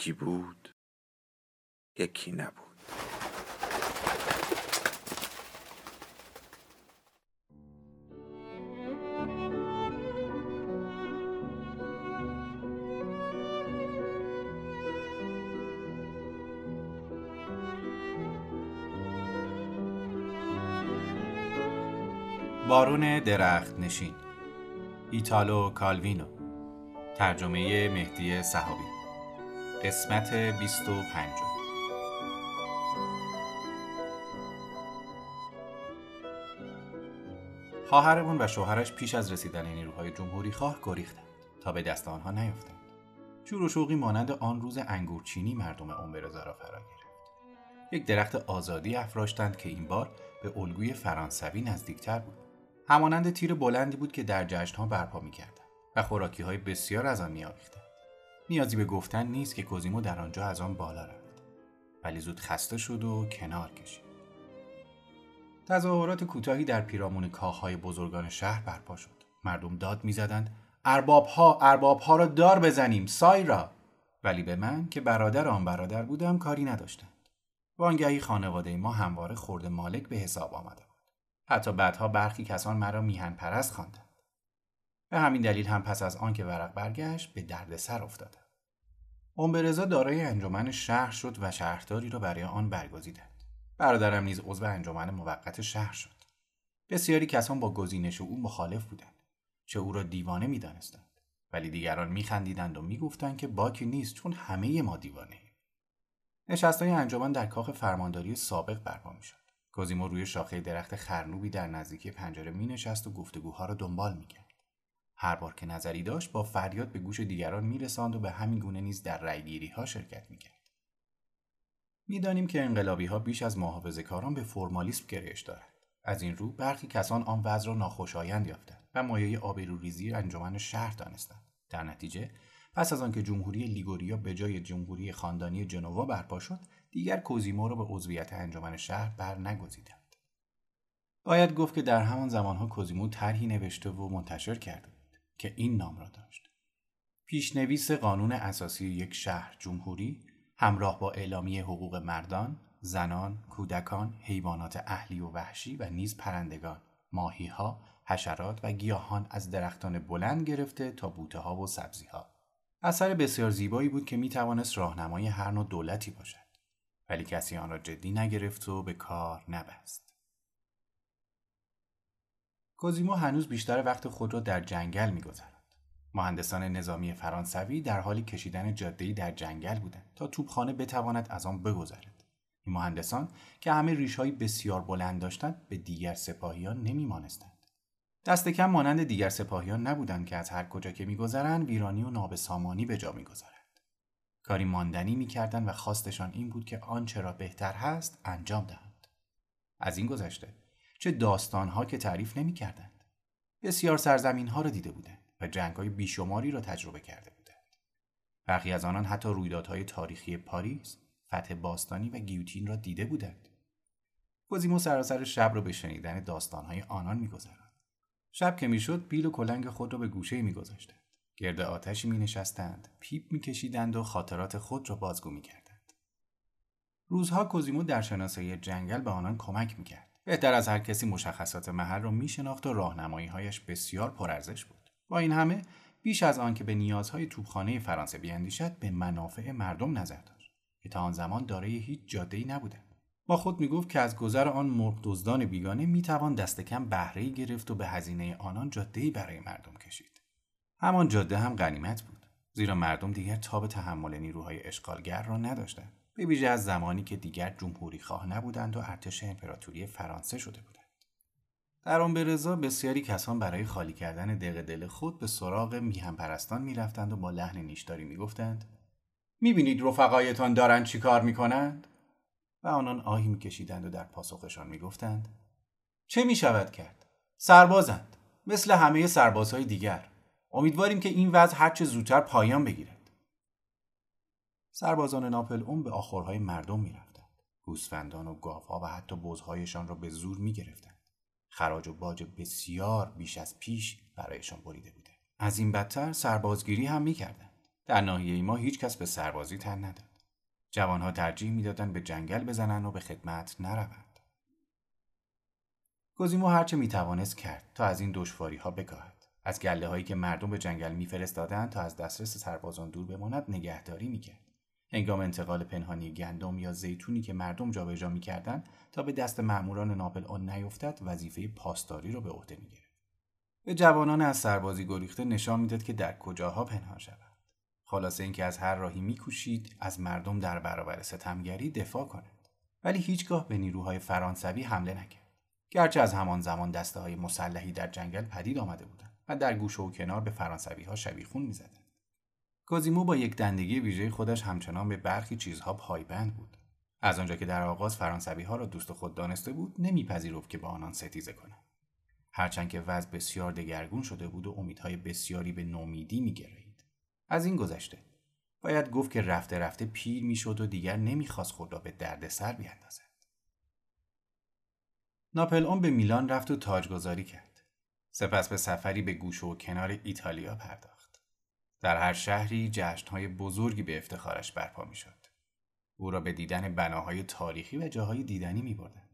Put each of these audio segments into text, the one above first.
یکی بود یکی نبود. بارون درخت نشین. ایتالو کالوینو. ترجمه مهدی صحابی. قسمت 25 خواهرمون و شوهرش پیش از رسیدن نیروهای جمهوری خواه گریختند تا به دست آنها نیفتند. شور و شوقی مانند آن روز انگورچینی مردم امبرزا را فرا گرفت. یک درخت آزادی افراشتند که این بار به الگوی فرانسوی نزدیکتر بود. همانند تیر بلندی بود که در جشنها برپا می‌کردند و خوراکی های بسیار از آن میآویختند. نیازی به گفتن نیست که کوزیمو در آنجا از آن بالا رفت. ولی زود خسته شد و کنار کشید. تظاهرات کوتاهی در پیرامون کاخهای بزرگان شهر برپا شد. مردم داد می‌زدند اربابها اربابها را دار بزنیم سایرا ولی به من که برادر آن برادر بودم کاری نداشتند. وانگهی خانواده ما همواره خورده مالک به حساب آمده بود. حتی بعدها برخی کسان مرا میهن پرست خواندند. به همین دلیل هم پس از آنکه ورق برگشت به دردسر افتادم. امبرزا دارای انجمن شهر شد و شهرداری را برای آن برگزیدند برادرم نیز عضو انجمن موقت شهر شد. بسیاری کسان با گزینش او مخالف بودند. چه او را دیوانه می‌دانستند ولی دیگران میخندیدند و می‌گفتند که باکی نیست چون همه ما دیوانه ایم. نشستهای انجمن در کاخ فرمانداری سابق برپا می‌شد. کوزیمو روی شاخه درخت خرنوبی در نزدیکی پنجره می نشست و گفتگوها را دنبال می‌کرد. هر بار که نظری داشت با فریاد به گوش دیگران میرساند و به همین گونه نیز در رأیگیری ها شرکت می‌کرد. می‌دانیم که انقلابی ها بیش از محافظه کاران به فرمالیسم گرایش دارند. از این رو برخی کسان آن وضع را ناخوشایند یافتند و مایه آبروریزی انجمن شهر دانستند. در نتیجه پس از آنکه جمهوری لیگوریا به جای جمهوری خاندانی جنوا برپا شد دیگر کوزیمو را به عضویت انجمن شهر بر نگزیدند باید گفت که در همان زمانها کوزیمو طرحی نوشته و منتشر کرده که این نام را داشت. پیشنویس قانون اساسی یک شهر جمهوری همراه با اعلامی حقوق مردان، زنان، کودکان، حیوانات اهلی و وحشی و نیز پرندگان، ماهیها، حشرات و گیاهان از درختان بلند گرفته تا بوته ها و سبزی ها. اثر بسیار زیبایی بود که می توانست راهنمای هر نوع دولتی باشد. ولی کسی آن را جدی نگرفت و به کار نبست. کوزیمو هنوز بیشتر وقت خود را در جنگل میگذراند. مهندسان نظامی فرانسوی در حالی کشیدن جاده‌ای در جنگل بودند تا توپخانه بتواند از آن بگذرد. این مهندسان که همه ریشهایی بسیار بلند داشتند به دیگر سپاهیان نمیمانستند. دست کم مانند دیگر سپاهیان نبودند که از هر کجا که میگذرند ویرانی و نابسامانی به جا می‌گذارند. کاری ماندنی می‌کردند و خواستشان این بود که آنچه را بهتر هست انجام دهند. از این گذشته چه داستانها که تعریف نمی کردند. بسیار سرزمین ها را دیده بودند و جنگ های بیشماری را تجربه کرده بودند. برخی از آنان حتی رویدادهای تاریخی پاریس، فتح باستیل و گیوتین را دیده بودند. کوزیمو سراسر شب را به شنیدن داستانهای آنان میگذراند. شب که می‌شد بیل و کلنگ خود را به گوشه میگذاشتند. گرد آتشی می نشستند، پیپ میکشیدند و خاطرات خود را بازگو می‌کردند. روزها کوزیمو در شناسایی جنگل به آنان کمک می‌کرد. بهتر از هر کسی مشخصات محل را میشناخت و راهنماییهایش بسیار پرارزش بود. با این همه بیش از آن که به نیازهای توپخانه فرانسه بیاندیشد به منافع مردم نظر داشت که تا آن زمان دارای هیچ جاده‌ای نبودند. با خود می‌گفت که از گذر آن مرغ دزدان بیگانه می‌توان دست کم بهره گرفت و به هزینه آنان جاده‌ای برای مردم کشید. همان جاده هم غنیمت بود زیرا مردم دیگر تاب تحمل نیروهای اشغالگر را نداشتند. به ویژه از زمانی که دیگر جمهوری خواه نبودند و ارتش امپراتوری فرانسه شده بودند. در آن به رضا بسیاری کسان برای خالی کردن دق دل خود به سراغ میهم پرستان می‌رفتند و با لحن نیشداری می‌گفتند می‌بینید رفقایتان دارند چی کار می‌کنند؟ و آنان آهی میکشیدند و در پاسخشان می‌گفتند چه می‌شود کرد؟ سربازند مثل همه سربازهای دیگر امیدواریم که این وضع هرچه زودتر پایان بگیرد سربازان ناپل اون به آخرهای مردم می‌رفتند. گوسفندان و گاوها و حتی بزهایشان را به زور می‌گرفتند. خراج و باج بسیار بیش از پیش برایشان بریده بوده از این بدتر سربازگیری هم می‌کردند. در ناحیه ما هیچ کس به سربازی تن نداد. جوانها ترجیح می‌دادند به جنگل بزنند و به خدمت نروند. گزیمو هرچه می‌توانست کرد تا از این دشواری ها بکاهد. از گله هایی که مردم به جنگل میفرستادند تا از دسترس سربازان دور بماند نگهداری می‌کرد. هنگام انتقال پنهانی گندم یا زیتونی که مردم جابجا می‌کردند تا به دست مأموران ناپل آن نیفتد وظیفه پاسداری را به عهده می‌گرفت به جوانان از سربازی گریخته نشان می‌داد که در کجاها پنهان شوند. خلاصه اینکه از هر راهی میکوشید از مردم در برابر ستمگری دفاع کند ولی هیچگاه به نیروهای فرانسوی حمله نکرد. گرچه از همان زمان دسته های مسلحی در جنگل پدید آمده بودند و در گوشه و کنار به فرانسوی ها شبیخون می‌زدند. کازیمو با یک دندگی ویژه خودش همچنان به برخی چیزها پایبند بود. از آنجا که در آغاز فرانسوی ها را دوست خود دانسته بود نمیپذیرفت که با آنان ستیزه کند. هرچند که وضع بسیار دگرگون شده بود و امیدهای بسیاری به نومیدی میگرایید. از این گذشته باید گفت که رفته رفته پیر می‌شد و دیگر نمی‌خواست خود را به دردسر بیاندازد. ناپل اون به میلان رفت و تاجگذاری کرد. سپس به سفری به گوشه و کنار ایتالیا پرداخت. در هر شهری جشنهای بزرگی به افتخارش برپا می‌شد او را به دیدن بناهای تاریخی و جاهای دیدنی می بردن.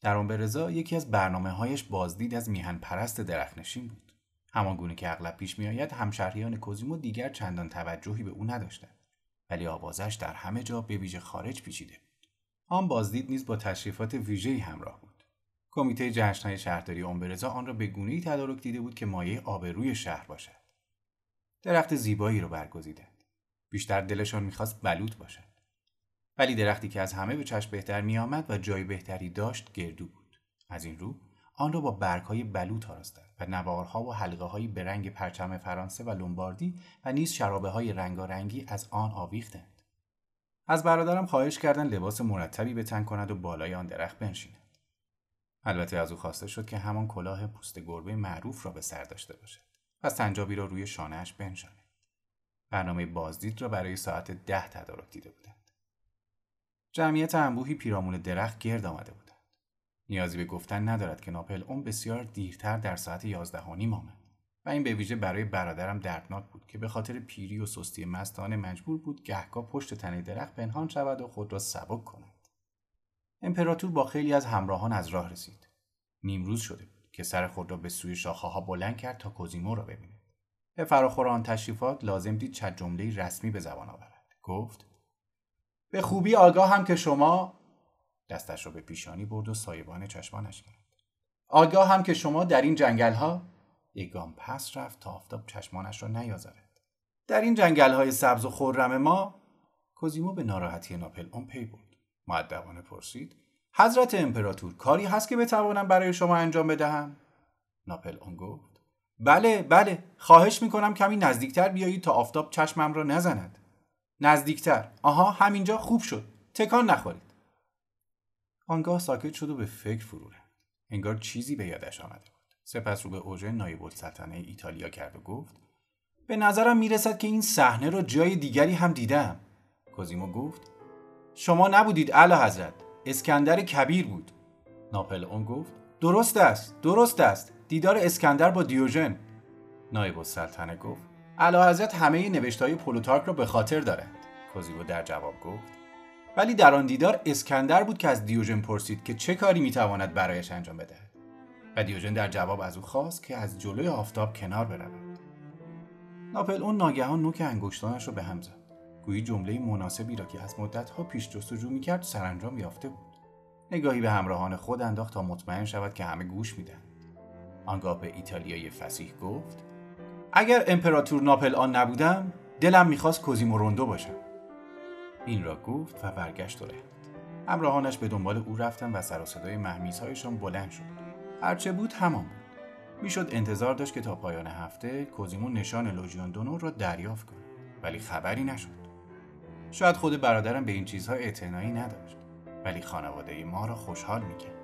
در آن رضا یکی از برنامه هایش بازدید از میهن پرست درخنشین بود. همان گونه که اغلب پیش می آید همشهریان کوزیمو دیگر چندان توجهی به او نداشتند ولی آوازش در همه جا به ویژه خارج پیچیده بود. آن بازدید نیز با تشریفات ویژه‌ای همراه بود. کمیته جشنهای شهرداری امبرزا آن را به گونه‌ای تدارک دیده بود که مایه آبروی شهر باشد. درخت زیبایی را برگزیدند. بیشتر دلشان می‌خواست بلوط باشد. ولی درختی که از همه به چشم بهتر می آمد و جای بهتری داشت گردو بود. از این رو آن را با برگهای بلوط آراستند و نوارها و حلقه هایی به رنگ پرچم فرانسه و لومباردی و نیز شرابه های رنگارنگی از آن آویختند. از برادرم خواهش کردن لباس مرتبی به تن کند و بالای آن درخت بنشیند. البته از او خواسته شد که همان کلاه پوست گربه معروف را به سر داشته باشد و سنجابی را روی شانهاش بنشاند. برنامه بازدید را برای ساعت ده تدارک دیده بودند. جمعیت انبوهی پیرامون درخت گرد آمده بودند. نیازی به گفتن ندارد که ناپل اون بسیار دیرتر در ساعت یازده آمد و این به ویژه برای برادرم دردناک بود که به خاطر پیری و سستی مستانه مجبور بود گهگاه پشت تنه درخت پنهان شود و خود را سبک کند. امپراتور با خیلی از همراهان از راه رسید. نیمروز شده بود که سر خود را به سوی شاخه ها بلند کرد تا کوزیمو را ببیند. به فراخور آن تشریفات لازم دید چند جمله رسمی به زبان آورد. گفت به خوبی آگاه هم که شما دستش را به پیشانی برد و سایبان چشمانش کرد آگاه هم که شما در این جنگل ها یک گام پس رفت تا آفتاب چشمانش را نیازارد در این جنگل های سبز و خورم ما کوزیمو به ناراحتی ناپل اون پی برد معدبانه پرسید حضرت امپراتور کاری هست که بتوانم برای شما انجام بدهم؟ ناپل اون گفت. بله بله. خواهش می‌کنم کمی نزدیکتر بیایید تا آفتاب چشمم را نزند. نزدیکتر. آها همینجا خوب شد. تکان نخورید. آنگاه ساکت شد و به فکر فرو رفت. انگار چیزی به یادش آمده بود. سپس رو به اوژه نایب السلطنه ایتالیا کرد و گفت به نظرم می‌رسد که این صحنه را جای دیگری هم دیدم. کوزیمو گفت شما نبودید اعلی حضرت. اسکندر کبیر بود. ناپل اون گفت درست است درست است. دیدار اسکندر با دیوژن. نایب السلطنه گفت اعلی حضرت همه نوشتهای پلوتارک را به خاطر دارند. کوزیمو در جواب گفت ولی در آن دیدار اسکندر بود که از دیوژن پرسید که چه کاری می‌تواند برایش انجام بدهد. و دیوژن در جواب از او خواست که از جلوی آفتاب کنار برود. ناپل اون ناگهان نوک انگشتانش را به هم زد. گویی جمله مناسبی را که از مدتها پیش جستجو می‌کرد سرانجام یافته بود. نگاهی به همراهان خود انداخت تا مطمئن شود که همه گوش می‌دهند. آنگاه به ایتالیای فسیح گفت اگر امپراتور ناپل آن نبودم دلم می‌خواست کوزیمو روندو باشم. این را گفت و برگشت و رفت. همراهانش به دنبال او رفتن و سر و صدای محمیزهایشان بلند شد. هرچه بود همان بود. می‌شد انتظار داشت که تا پایان هفته کوزیمون نشان لوژیون دونور را دریافت کند. ولی خبری نشد. شاید خود برادرم به این چیزها اعتنایی نداشت ولی خانواده ما را خوشحال می‌کرد.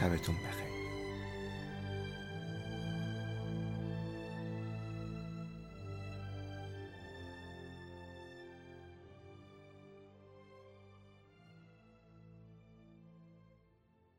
شبتون بخیر.